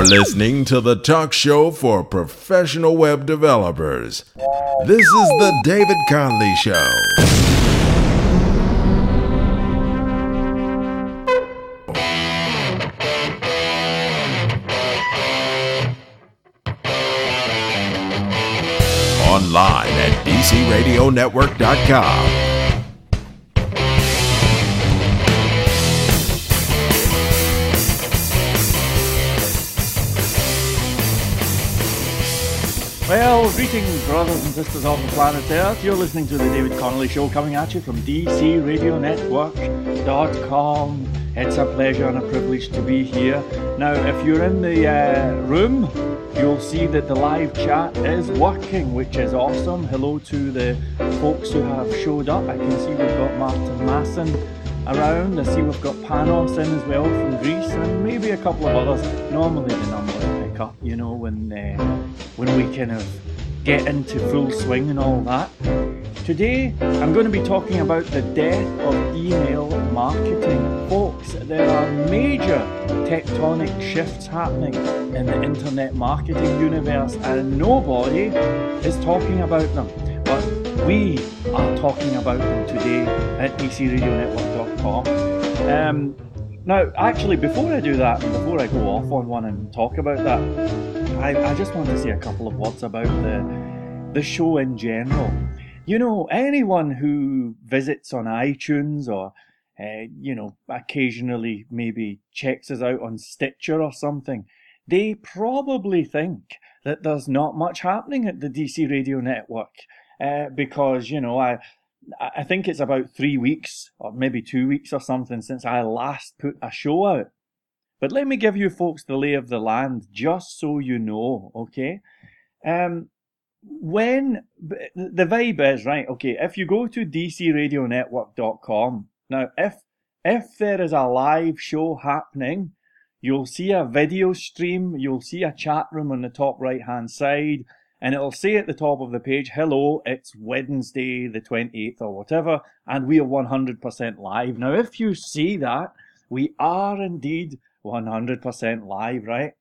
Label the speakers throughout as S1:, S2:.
S1: You're listening to the talk show for professional web developers. This is the David Connolly Show. Online at DCRadioNetwork.com.
S2: Well, greetings, brothers and sisters of the planet Earth. You're listening to the David Connolly Show coming at you from DCRadioNetwork.com. It's a pleasure and a privilege to be here. Now, if you're in the uh, room, you'll see that the live chat is working, which is awesome. Hello to the folks who have showed up. I can see we've got Martin Masson around. I see we've got Panos in as well from Greece, and maybe a couple of others. Normally, the numbers pick up, you know, when uh, when we kind of get into full swing and all that. Today, I'm going to be talking about the death of email marketing. Folks, there are major tectonic shifts happening in the internet marketing universe, and nobody is talking about them. But we are talking about them today at DCRadioNetwork.com. Um, now, actually, before I do that, before I go off on one and talk about that, I, I just want to say a couple of words about the the show in general. You know, anyone who visits on iTunes or uh, you know, occasionally maybe checks us out on Stitcher or something, they probably think that there's not much happening at the DC Radio Network uh, because you know I I think it's about three weeks or maybe two weeks or something since I last put a show out. But let me give you folks the lay of the land just so you know, okay? Um, when the vibe is right, okay, if you go to dcradionetwork.com, now if if there is a live show happening, you'll see a video stream, you'll see a chat room on the top right hand side, and it'll say at the top of the page, hello, it's Wednesday the 28th or whatever, and we are 100% live. Now, if you see that, we are indeed 100% live, right?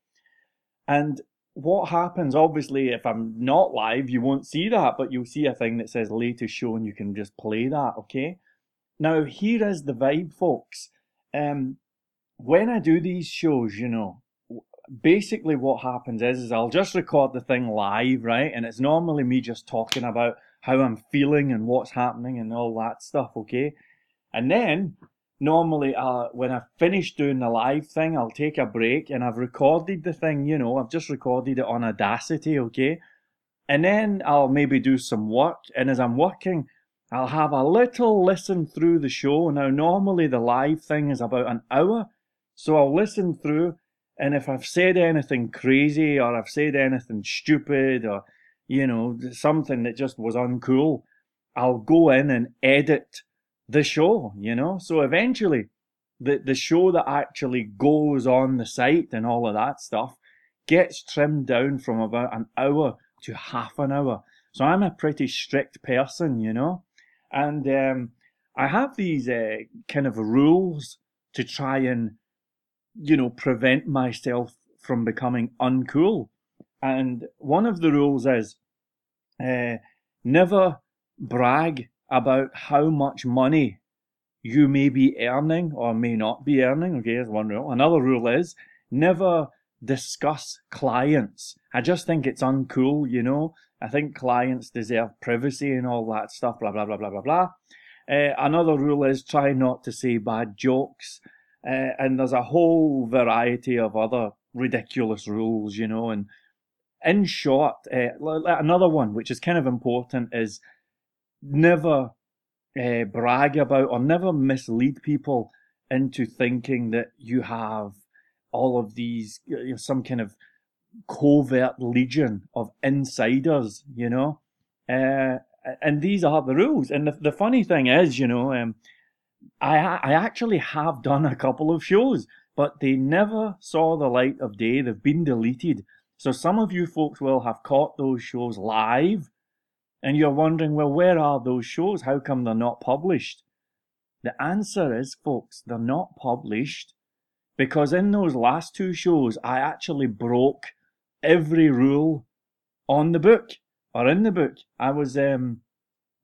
S2: And what happens, obviously, if I'm not live, you won't see that, but you'll see a thing that says latest show and you can just play that, okay? Now, here is the vibe, folks. Um, when I do these shows, you know, basically what happens is, is I'll just record the thing live, right? And it's normally me just talking about how I'm feeling and what's happening and all that stuff, okay? And then normally uh, when I finish doing the live thing, I'll take a break and I've recorded the thing, you know, I've just recorded it on Audacity, okay? And then I'll maybe do some work. And as I'm working, I'll have a little listen through the show. Now, normally the live thing is about an hour. So I'll listen through. And if I've said anything crazy or I've said anything stupid or, you know, something that just was uncool, I'll go in and edit the show, you know? So eventually, the, the show that actually goes on the site and all of that stuff gets trimmed down from about an hour to half an hour. So I'm a pretty strict person, you know? And um, I have these uh, kind of rules to try and, you know, prevent myself from becoming uncool. And one of the rules is uh, never brag about how much money you may be earning or may not be earning. Okay, that's one rule. Another rule is never discuss clients. I just think it's uncool, you know. I think clients deserve privacy and all that stuff, blah, blah, blah, blah, blah, blah. Uh, another rule is try not to say bad jokes. Uh, and there's a whole variety of other ridiculous rules, you know. And in short, uh, another one, which is kind of important, is never uh, brag about or never mislead people into thinking that you have all of these, you know, some kind of covert legion of insiders, you know. Uh, and these are the rules. And the, the funny thing is, you know, um, I I actually have done a couple of shows, but they never saw the light of day. They've been deleted. So some of you folks will have caught those shows live and you're wondering, well, where are those shows? How come they're not published? The answer is, folks, they're not published because in those last two shows, I actually broke every rule on the book or in the book. I was, um,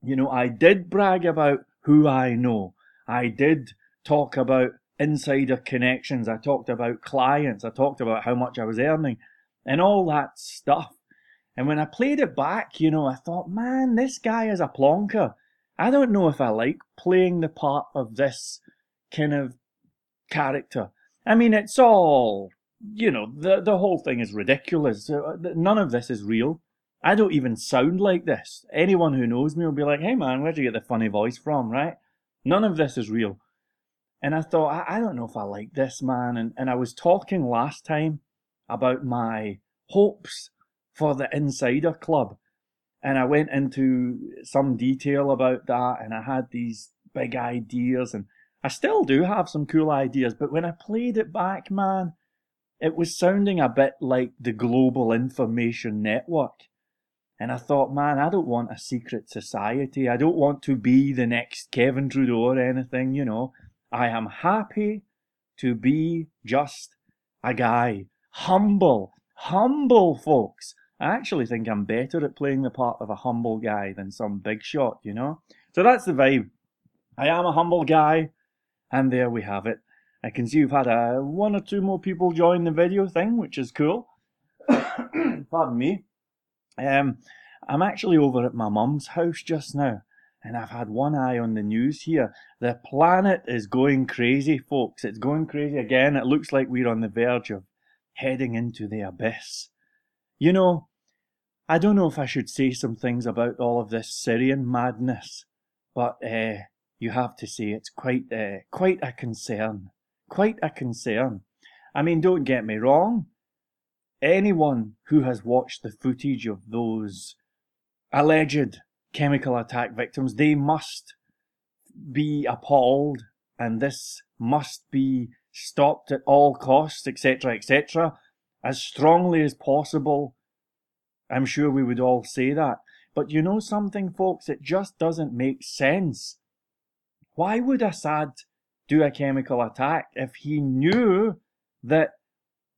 S2: you know, I did brag about who I know. I did talk about insider connections. I talked about clients. I talked about how much I was earning and all that stuff. And when I played it back, you know, I thought, man, this guy is a plonker. I don't know if I like playing the part of this kind of character. I mean, it's all, you know, the, the whole thing is ridiculous. Uh, none of this is real. I don't even sound like this. Anyone who knows me will be like, hey man, where'd you get the funny voice from, right? None of this is real. And I thought, I, I don't know if I like this, man. And, and I was talking last time about my hopes for the Insider Club. And I went into some detail about that, and I had these big ideas, and I still do have some cool ideas. But when I played it back, man, it was sounding a bit like the Global Information Network. And I thought, man, I don't want a secret society. I don't want to be the next Kevin Trudeau or anything, you know. I am happy to be just a guy. Humble, humble folks. I actually think I'm better at playing the part of a humble guy than some big shot, you know? So that's the vibe. I am a humble guy, and there we have it. I can see you've had a, one or two more people join the video thing, which is cool. Pardon me. Um, I'm actually over at my mum's house just now, and I've had one eye on the news here. The planet is going crazy, folks. It's going crazy again. It looks like we're on the verge of heading into the abyss. You know, I don't know if I should say some things about all of this Syrian madness, but uh, you have to say it's quite uh, quite a concern. Quite a concern. I mean, don't get me wrong. Anyone who has watched the footage of those alleged chemical attack victims, they must be appalled, and this must be stopped at all costs, etc., etc as strongly as possible. I'm sure we would all say that. But you know something, folks? It just doesn't make sense. Why would Assad do a chemical attack if he knew that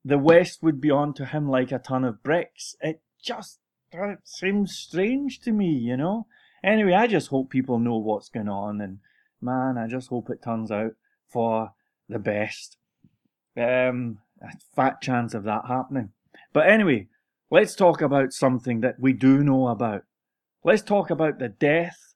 S2: the West would be on to him like a ton of bricks? It just it seems strange to me, you know? Anyway, I just hope people know what's going on, and man, I just hope it turns out for the best. Um, a fat chance of that happening. But anyway, let's talk about something that we do know about. Let's talk about the death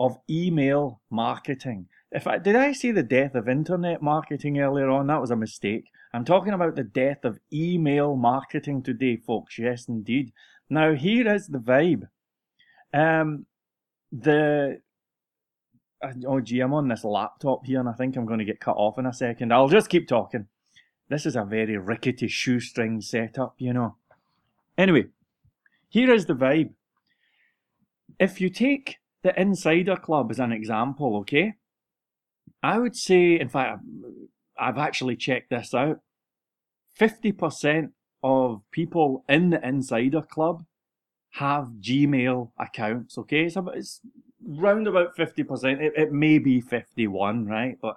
S2: of email marketing. If I, did I say the death of internet marketing earlier on? That was a mistake. I'm talking about the death of email marketing today, folks. Yes, indeed. Now here is the vibe. Um, the oh gee, I'm on this laptop here, and I think I'm going to get cut off in a second. I'll just keep talking. This is a very rickety shoestring setup, you know. Anyway, here is the vibe. If you take the Insider Club as an example, okay, I would say, in fact, I've actually checked this out 50% of people in the Insider Club have Gmail accounts, okay? So it's round about 50%. It, it may be 51, right? But,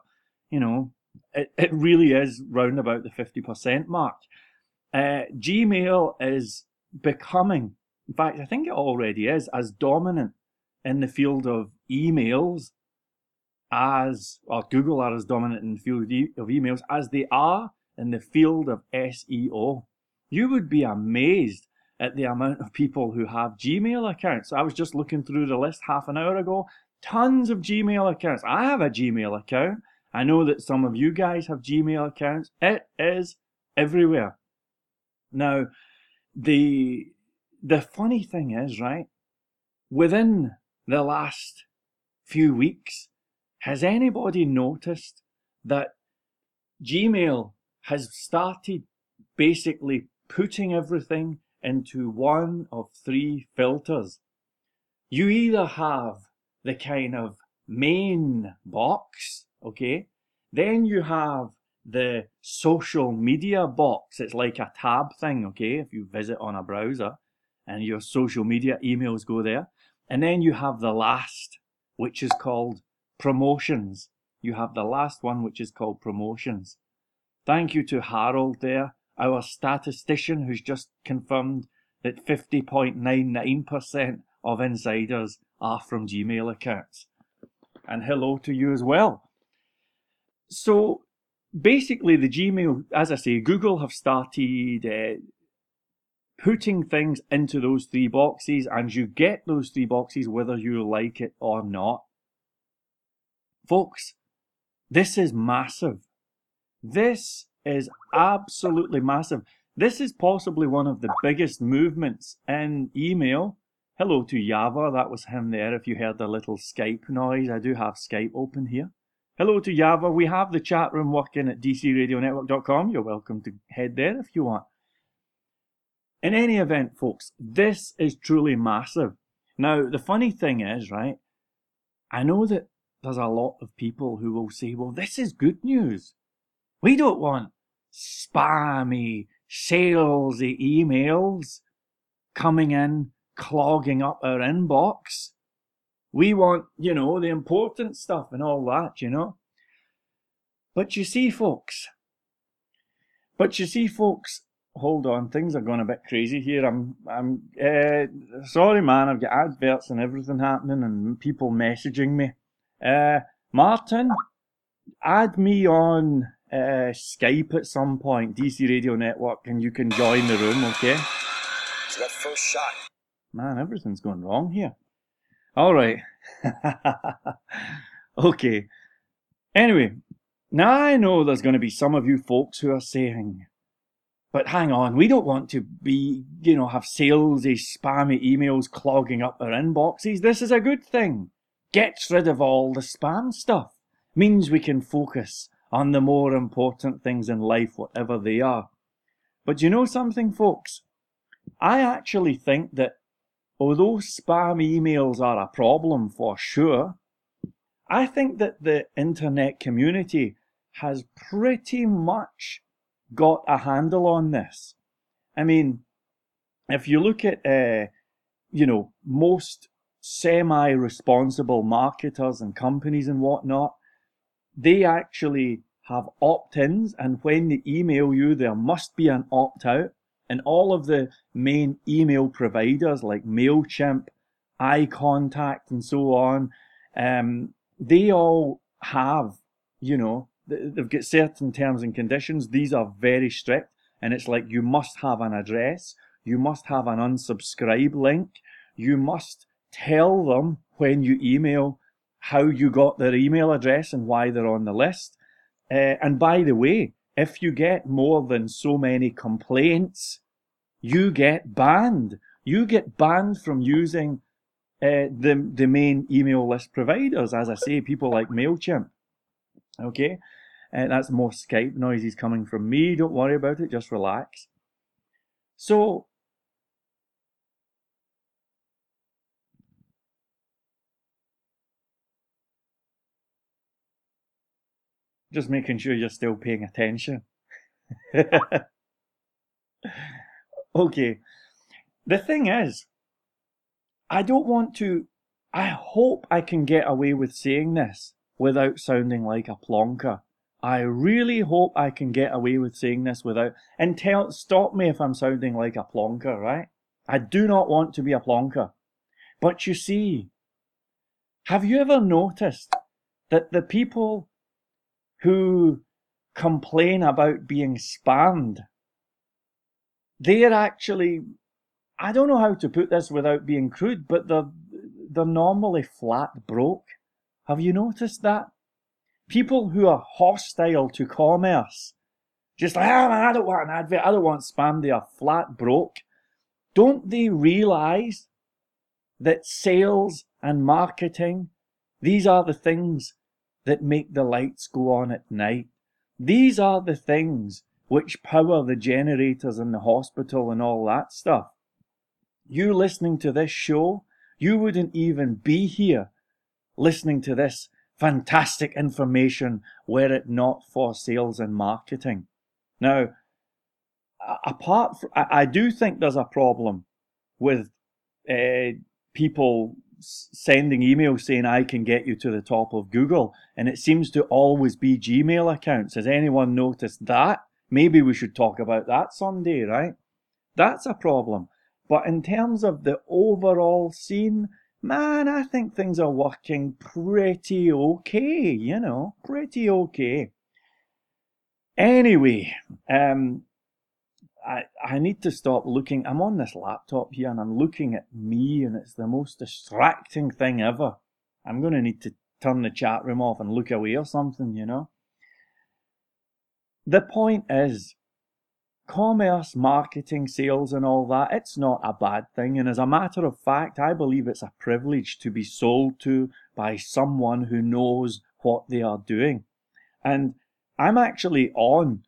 S2: you know, it, it really is round about the 50% mark. Uh, Gmail is becoming, in fact, I think it already is, as dominant in the field of emails as, or Google are as dominant in the field of emails as they are in the field of SEO. You would be amazed at the amount of people who have Gmail accounts. I was just looking through the list half an hour ago. Tons of Gmail accounts. I have a Gmail account. I know that some of you guys have Gmail accounts. It is everywhere. Now, the the funny thing is, right? Within the last few weeks, has anybody noticed that Gmail has started basically putting everything into one of three filters? You either have the kind of main box okay? Then you have the social media box. It's like a tab thing, okay? If you visit on a browser and your social media emails go there. And then you have the last, which is called promotions. You have the last one, which is called promotions. Thank you to Harold there, our statistician who's just confirmed that 50.99% of insiders are from Gmail accounts. And hello to you as well. So basically, the Gmail, as I say, Google have started uh, putting things into those three boxes, and you get those three boxes whether you like it or not. Folks, this is massive. This is absolutely massive. This is possibly one of the biggest movements in email. Hello to Yava, that was him there. If you heard the little Skype noise, I do have Skype open here. Hello to Yava. We have the chat room working at dcradionetwork.com. You're welcome to head there if you want. In any event, folks, this is truly massive. Now, the funny thing is, right, I know that there's a lot of people who will say, well, this is good news. We don't want spammy, salesy emails coming in, clogging up our inbox. We want, you know, the important stuff and all that, you know. But you see, folks, but you see, folks, hold on, things are going a bit crazy here. I'm, I'm, uh, sorry, man. I've got adverts and everything happening, and people messaging me. Uh, Martin, add me on uh, Skype at some point, DC Radio Network, and you can join the room, okay?
S3: So that first shot.
S2: Man, everything's going wrong here. All right. okay. Anyway, now I know there's going to be some of you folks who are saying, but hang on, we don't want to be, you know, have salesy, spammy emails clogging up our inboxes. This is a good thing. Gets rid of all the spam stuff. Means we can focus on the more important things in life, whatever they are. But you know something, folks? I actually think that although spam emails are a problem for sure, I think that the internet community has pretty much got a handle on this. I mean, if you look at, uh, you know, most semi-responsible marketers and companies and whatnot, they actually have opt-ins and when they email you, there must be an opt-out. And all of the main email providers like MailChimp, iContact and so on, um, they all have, you know, they've got certain terms and conditions. These are very strict, and it's like you must have an address, you must have an unsubscribe link, you must tell them when you email how you got their email address and why they're on the list. Uh, and by the way, if you get more than so many complaints, you get banned. You get banned from using uh, the the main email list providers. As I say, people like Mailchimp. Okay, and that's more Skype noises coming from me. Don't worry about it, just relax. So, just making sure you're still paying attention. okay. The thing is, I don't want to. I hope I can get away with saying this without sounding like a plonker. I really hope I can get away with saying this without and tell stop me if I'm sounding like a plonker, right? I do not want to be a plonker. But you see, have you ever noticed that the people who complain about being spammed, they're actually I don't know how to put this without being crude, but they're they're normally flat broke. Have you noticed that? people who are hostile to commerce, just like, ah, man, I don't want an advert, I don't want spam, they are flat broke. Don't they realize that sales and marketing, these are the things that make the lights go on at night? These are the things which power the generators in the hospital and all that stuff. You listening to this show, you wouldn't even be here listening to this fantastic information were it not for sales and marketing. Now, apart from, I, do think there's a problem with uh, people sending emails saying I can get you to the top of Google, and it seems to always be Gmail accounts. Has anyone noticed that? Maybe we should talk about that someday, right? That's a problem. But in terms of the overall scene, man, I think things are working pretty okay, you know, pretty okay. Anyway, um, I, I need to stop looking. I'm on this laptop here and I'm looking at me, and it's the most distracting thing ever. I'm going to need to turn the chat room off and look away or something, you know. The point is, commerce, marketing, sales, and all that, it's not a bad thing. And as a matter of fact, I believe it's a privilege to be sold to by someone who knows what they are doing. And I'm actually on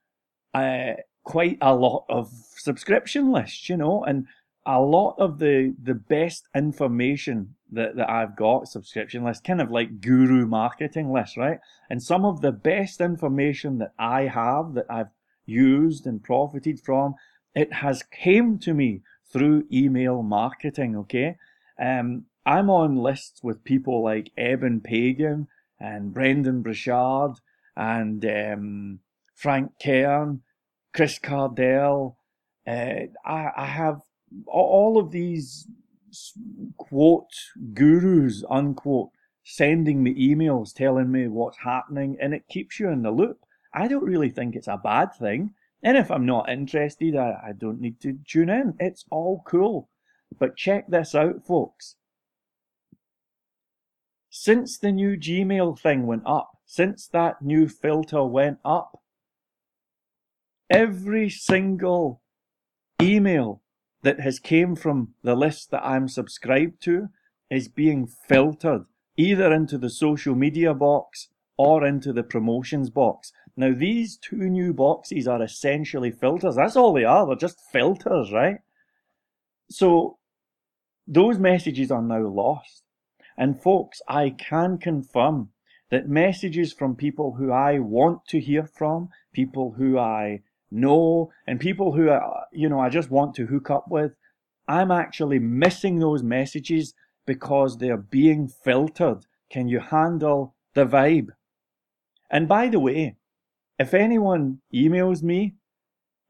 S2: uh, quite a lot of subscription lists, you know, and a lot of the the best information that, that I've got subscription lists, kind of like guru marketing lists, right? And some of the best information that I have that I've used and profited from, it has came to me through email marketing, okay? Um, I'm on lists with people like Eben Pagan and Brendon Burchard and um, Frank Kern, Chris Cardell. Uh, I, I have all of these quote gurus unquote sending me emails telling me what's happening and it keeps you in the loop. I don't really think it's a bad thing. And if I'm not interested, I, I don't need to tune in. It's all cool. But check this out, folks. Since the new Gmail thing went up, since that new filter went up, every single email that has came from the list that I'm subscribed to is being filtered either into the social media box or into the promotions box. Now these two new boxes are essentially filters. That's all they are. They're just filters, right? So those messages are now lost. And folks, I can confirm that messages from people who I want to hear from, people who I know, and people who, I, you know, I just want to hook up with, I'm actually missing those messages because they're being filtered. Can you handle the vibe? And by the way, if anyone emails me,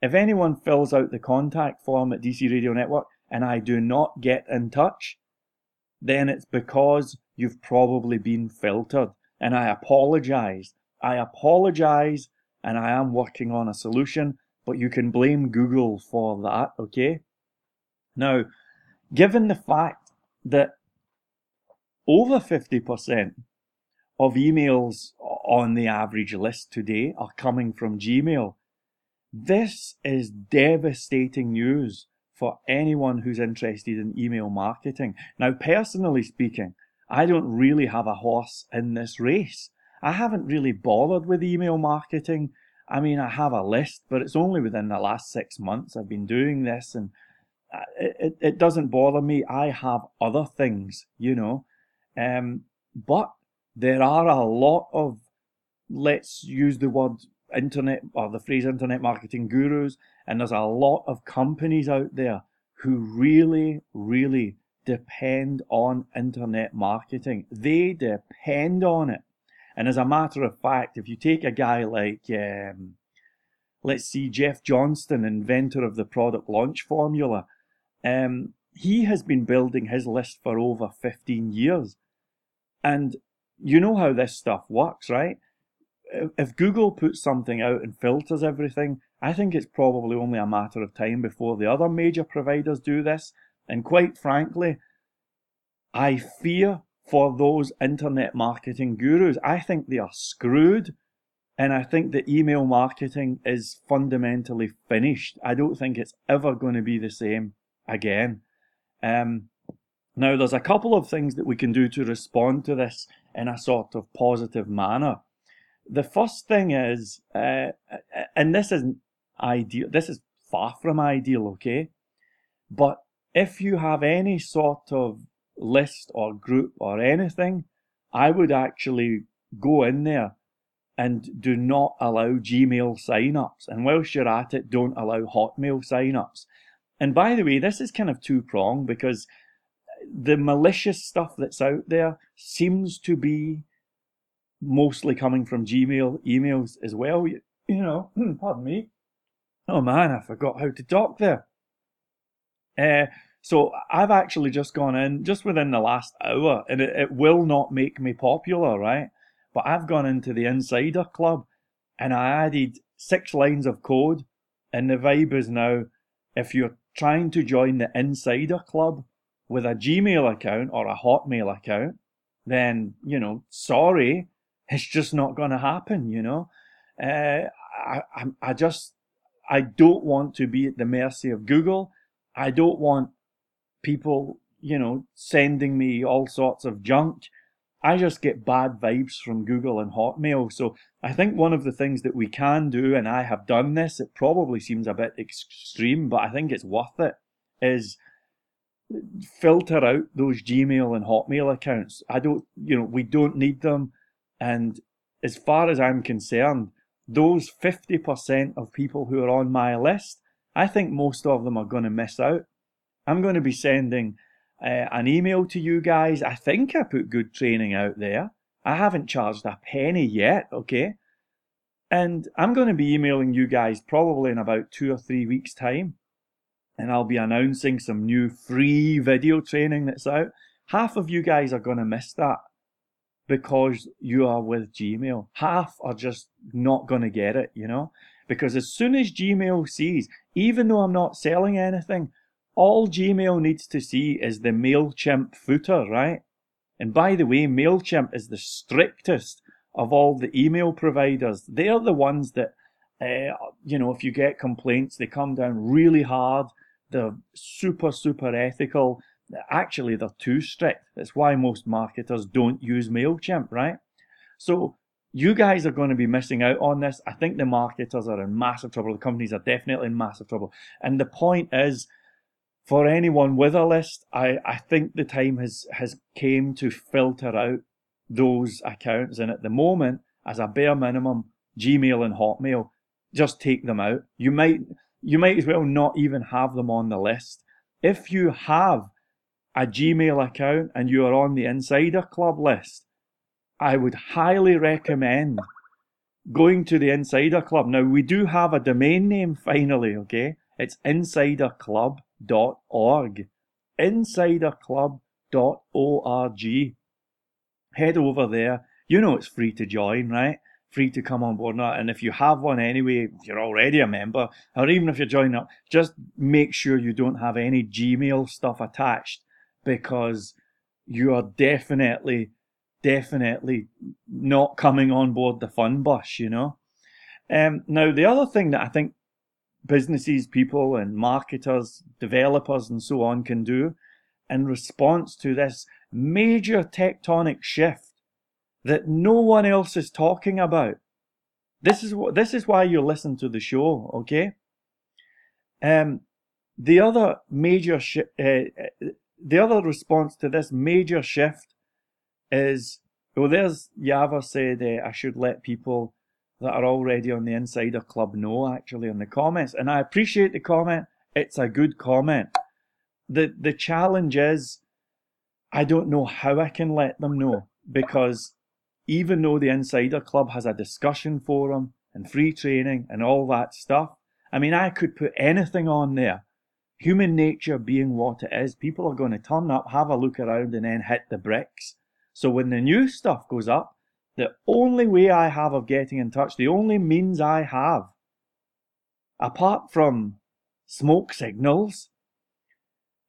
S2: if anyone fills out the contact form at DC Radio Network and I do not get in touch, then it's because you've probably been filtered. And I apologize. I apologize and I am working on a solution, but you can blame Google for that, okay? Now, given the fact that over 50% of emails on the average list today are coming from Gmail, this is devastating news for anyone who's interested in email marketing. Now, personally speaking, I don't really have a horse in this race. I haven't really bothered with email marketing. I mean, I have a list, but it's only within the last six months I've been doing this, and uh, it, it doesn't bother me. I have other things, you know. Um, but there are a lot of, let's use the word internet or the phrase internet marketing gurus, and there's a lot of companies out there who really, really depend on internet marketing. They depend on it. And as a matter of fact, if you take a guy like, um, let's see, Jeff Johnston, inventor of the product launch formula, um, he has been building his list for over 15 years. And you know how this stuff works, right? If Google puts something out and filters everything, I think it's probably only a matter of time before the other major providers do this. And quite frankly, I fear for those internet marketing gurus. I think they are screwed. And I think that email marketing is fundamentally finished. I don't think it's ever going to be the same again. Um, now, there's a couple of things that we can do to respond to this in a sort of positive manner. The first thing is, uh, and this isn't ideal, this is far from ideal, okay? But if you have any sort of list or group or anything, I would actually go in there and do not allow Gmail signups. And whilst you're at it, don't allow Hotmail signups. And by the way, this is kind of two pronged because the malicious stuff that's out there seems to be mostly coming from Gmail emails as well. You, you know, pardon me. Oh man, I forgot how to talk there. Uh, so I've actually just gone in just within the last hour, and it, it will not make me popular, right? But I've gone into the Insider Club and I added six lines of code, and the vibe is now if you're trying to join the Insider Club with a Gmail account or a Hotmail account, then, you know, sorry, it's just not going to happen, you know. Uh, I, I, I just, I don't want to be at the mercy of Google. I don't want people, you know, sending me all sorts of junk. I just get bad vibes from Google and Hotmail. So I think one of the things that we can do, and I have done this, it probably seems a bit extreme, but I think it's worth it, is filter out those Gmail and Hotmail accounts. I don't, you know, we don't need them. And as far as I'm concerned, those 50% of people who are on my list, I think most of them are going to miss out. I'm going to be sending uh, an email to you guys. I think I put good training out there. I haven't charged a penny yet, okay? And I'm going to be emailing you guys probably in about two or three weeks' time. And I'll be announcing some new free video training that's out. Half of you guys are going to miss that because you are with Gmail. Half are just not going to get it, you know? Because as soon as Gmail sees, even though I'm not selling anything, all Gmail needs to see is the MailChimp footer, right? And by the way, MailChimp is the strictest of all the email providers. They're the ones that, uh, you know, if you get complaints, they come down really hard. They're super, super ethical actually they're too strict. That's why most marketers don't use MailChimp, right? So you guys are going to be missing out on this. I think the marketers are in massive trouble. The companies are definitely in massive trouble. And the point is, for anyone with a list, I, I think the time has, has came to filter out those accounts. And at the moment, as a bare minimum, Gmail and Hotmail, just take them out. You might, you might as well not even have them on the list. If you have a Gmail account and you are on the Insider Club list, I would highly recommend going to the Insider Club. Now, we do have a domain name finally, okay? It's insiderclub.org. Insiderclub.org. Head over there. You know it's free to join, right? Free to come on board. And if you have one anyway, if you're already a member, or even if you're joining up, just make sure you don't have any Gmail stuff attached because you are definitely, definitely not coming on board the fun bus, you know. Um, now, the other thing that I think businesses, people, and marketers, developers, and so on can do in response to this major tectonic shift that no one else is talking about. This is what this is why you listen to the show, okay? Um, the other major shi- uh, the other response to this major shift is well, there's Yava said uh, I should let people that are already on the Insider Club know actually in the comments, and I appreciate the comment. It's a good comment. the The challenge is I don't know how I can let them know because even though the Insider Club has a discussion forum and free training and all that stuff, I mean, I could put anything on there human nature being what it is, people are going to turn up, have a look around, and then hit the bricks. So when the new stuff goes up, the only way I have of getting in touch, the only means I have, apart from smoke signals,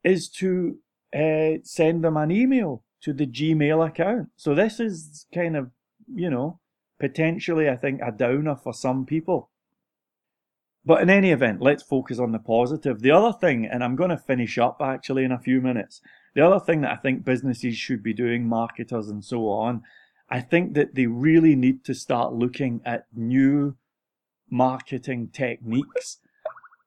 S2: is to uh, send them an email to the Gmail account. So this is kind of, you know, potentially, I think, a downer for some people. But in any event, let's focus on the positive. The other thing, and I'm going to finish up actually in a few minutes, the other thing that I think businesses should be doing, marketers and so on, I think that they really need to start looking at new marketing techniques.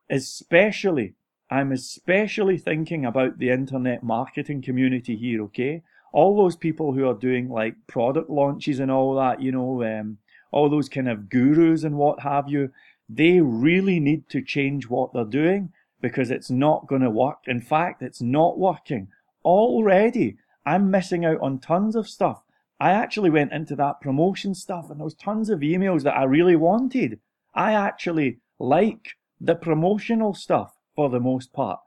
S2: Especially, I'm especially thinking about the internet marketing community here, okay? All those people who are doing like product launches and all that, you know, um, all those kind of gurus and what have you they really need to change what they're doing because it's not going to work. In fact, it's not working. already I'm missing out on tons of stuff. I actually went into that promotion stuff and there was tons of emails that I really wanted. I actually like the promotional stuff for the most part.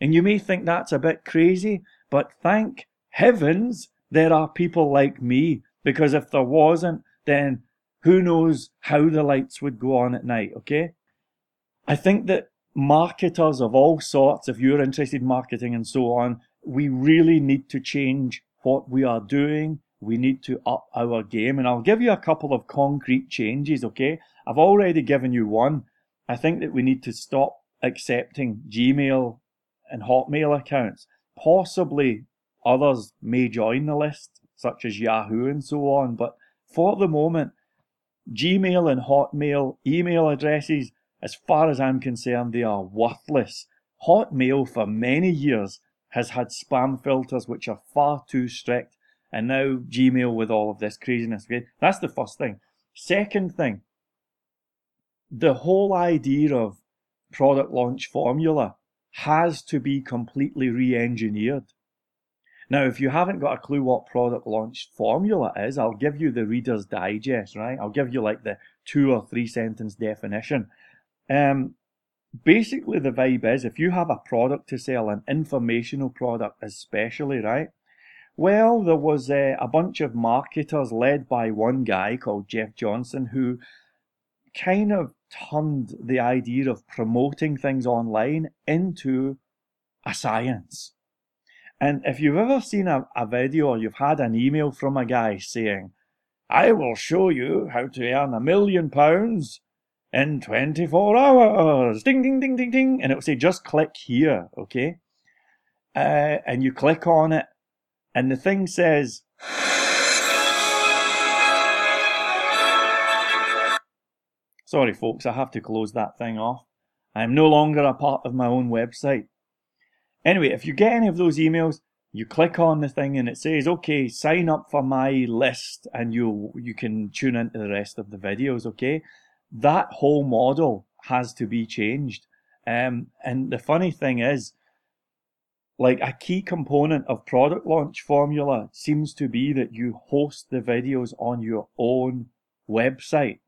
S2: And you may think that's a bit crazy, but thank heavens there are people like me because if there wasn't, then who knows how the lights would go on at night, okay? I think that marketers of all sorts, if you're interested in marketing and so on, we really need to change what we are doing. We need to up our game. And I'll give you a couple of concrete changes, okay? I've already given you one. I think that we need to stop accepting Gmail and Hotmail accounts. Possibly others may join the list, such as Yahoo and so on. But for the moment, Gmail and Hotmail email addresses, as far as I'm concerned, they are worthless. Hotmail for many years has had spam filters which are far too strict, and now Gmail with all of this craziness. That's the first thing. Second thing, the whole idea of product launch formula has to be completely re-engineered. Now, if you haven't got a clue what product launch formula is, I'll give you the Reader's Digest, right? I'll give you like the two or three sentence definition. Um, basically the vibe is if you have a product to sell, an informational product especially, right? Well, there was uh, a bunch of marketers led by one guy called Jeff Johnson who kind of turned the idea of promoting things online into a science. And if you've ever seen a, a video or you've had an email from a guy saying, I will show you how to earn a million pounds in 24 hours. Ding, ding, ding, ding, ding. And it will say, just click here, okay? Uh, and you click on it, and the thing says, Sorry, folks, I have to close that thing off. I'm no longer a part of my own website. Anyway, if you get any of those emails, you click on the thing and it says, okay, sign up for my list and you you can tune into the rest of the videos, okay? that whole model has to be changed. Um, and the funny thing is, like a key component of product launch formula seems to be that you host the videos on your own website.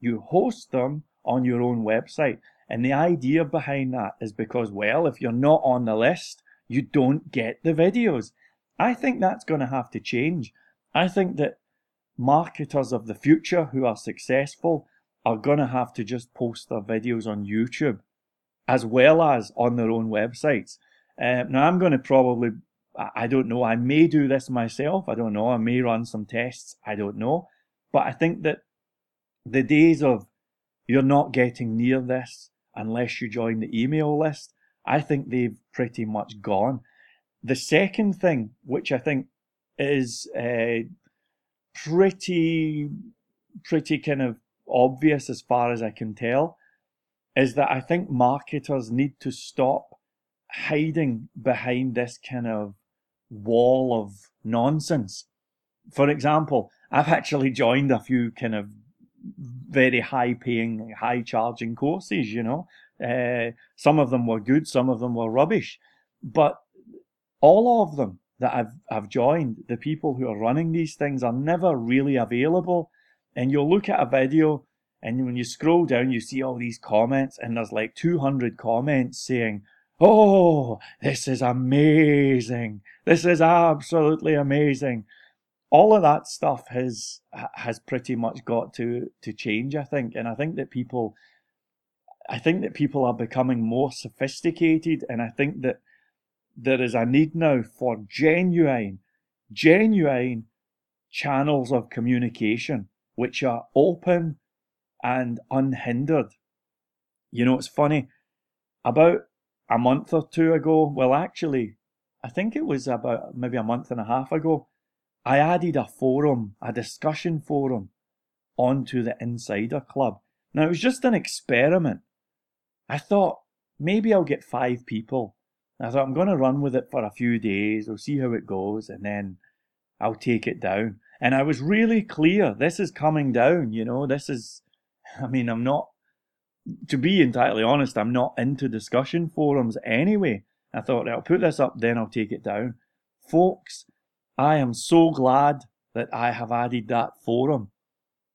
S2: You host them on your own website. And the idea behind that is because, well, if you're not on the list, you don't get the videos. I think that's going to have to change. I think that marketers of the future who are successful are going to have to just post their videos on YouTube as well as on their own websites. Uh, now, I'm going to probably, I don't know, I may do this myself. I don't know. I may run some tests. I don't know. But I think that the days of you're not getting near this unless you join the email list, I think they've pretty much gone. The second thing, which I think is uh, pretty, pretty kind of obvious as far as I can tell is that I think marketers need to stop hiding behind this kind of wall of nonsense. For example, I've actually joined a few kind of very high paying, high charging courses, you know. Uh, some of them were good, some of them were rubbish. But all of them that I've, I've joined, the people who are running these things are never really available and you'll look at a video and when you scroll down you see all these comments and there's like 200 comments saying oh this is amazing this is absolutely amazing all of that stuff has has pretty much got to to change i think and i think that people i think that people are becoming more sophisticated and i think that there is a need now for genuine genuine channels of communication which are open and unhindered. You know, it's funny. About a month or two ago, well, actually, I think it was about maybe a month and a half ago, I added a forum, a discussion forum, onto the Insider Club. Now, it was just an experiment. I thought maybe I'll get five people. I thought I'm going to run with it for a few days, we'll see how it goes, and then I'll take it down. And I was really clear this is coming down, you know, this is, I mean, I'm not, to be entirely honest, I'm not into discussion forums anyway. I thought, I'll put this up, then I'll take it down. Folks, I am so glad that I have added that forum.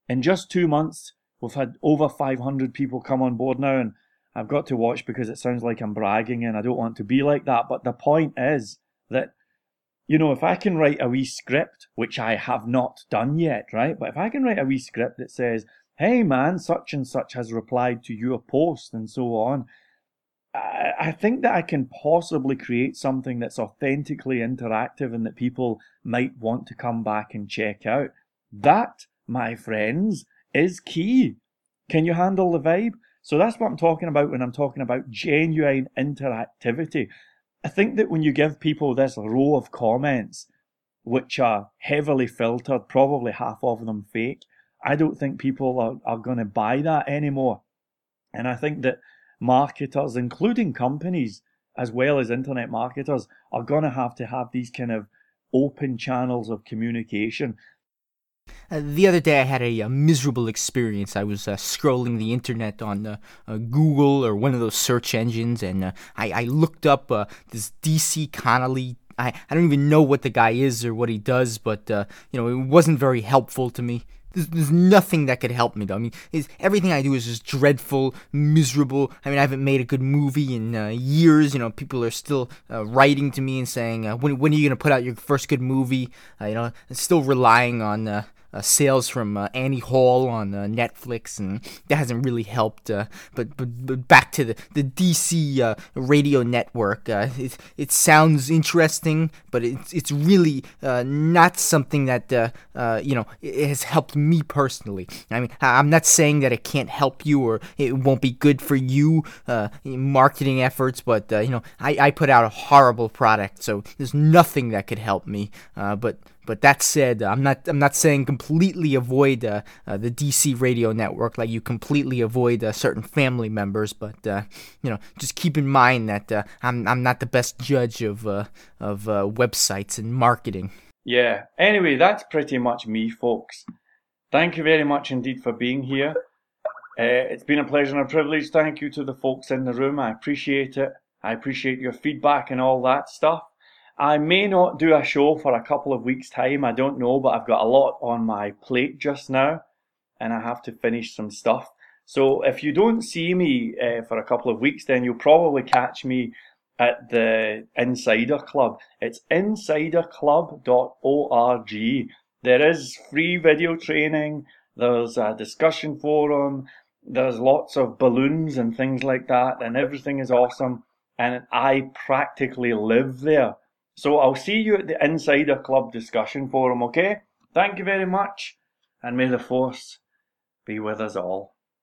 S2: In just two months, we've had over 500 people come on board now, and I've got to watch because it sounds like I'm bragging and I don't want to be like that. But the point is that, you know, if I can write a wee script, which I have not done yet, right? But if I can write a wee script that says, hey man, such and such has replied to your post and so on, I, I think that I can possibly create something that's authentically interactive and that people might want to come back and check out. That, my friends, is key. Can you handle the vibe? So that's what I'm talking about when I'm talking about genuine interactivity. I think that when you give people this row of comments, which are heavily filtered, probably half of them fake, I don't think people are, are going to buy that anymore. And I think that marketers, including companies as well as internet marketers, are going to have to have these kind of open channels of communication.
S4: Uh, the other day, I had a, a miserable experience. I was uh, scrolling the internet on uh, uh Google or one of those search engines, and uh, I, I, looked up uh, this DC Connolly. I, I don't even know what the guy is or what he does, but you know it wasn't very helpful to me. There's, there's nothing that could help me though. I mean, everything I do is just dreadful, miserable. I mean, I haven't made a good movie in uh, years. You know, people are still uh, writing to me and saying, uh, "When when are you gonna put out your first good movie?" Uh, you know, still relying on uh, sales from uh, Annie Hall on uh, Netflix, and that hasn't really helped. Uh, but, but but back to the the DC uh, radio network, it it sounds interesting, but it's it's really not something that you know has helped me personally. I mean, I'm not saying that it can't help you or it won't be good for you marketing efforts, but you know, I I put out a horrible product, so there's nothing that could help me. but but that said, I'm not I'm not saying completely avoid uh, uh, the DC radio network like you completely avoid uh, certain family members, but uh, you know just keep in mind that uh, I'm I'm not the best judge of uh, of websites and marketing.
S2: Yeah. Anyway, that's pretty much me, folks. Thank you very much indeed for being here. it's been a pleasure and a privilege. Thank you to the folks in the room. I appreciate it. I appreciate your feedback and all that stuff. I may not do a show for a couple of weeks' time, I don't know, but I've got a lot on my plate just now and I have to finish some stuff. So if you don't see me uh, for a couple of weeks, then you'll probably catch me at the Insider Club. It's insiderclub.org. There is free video training, there's a discussion forum, there's lots of balloons and things like that, and everything is awesome. And I practically live there. So I'll see you at the Insider Club discussion forum, okay? Thank you very much, and may the Force be with us all.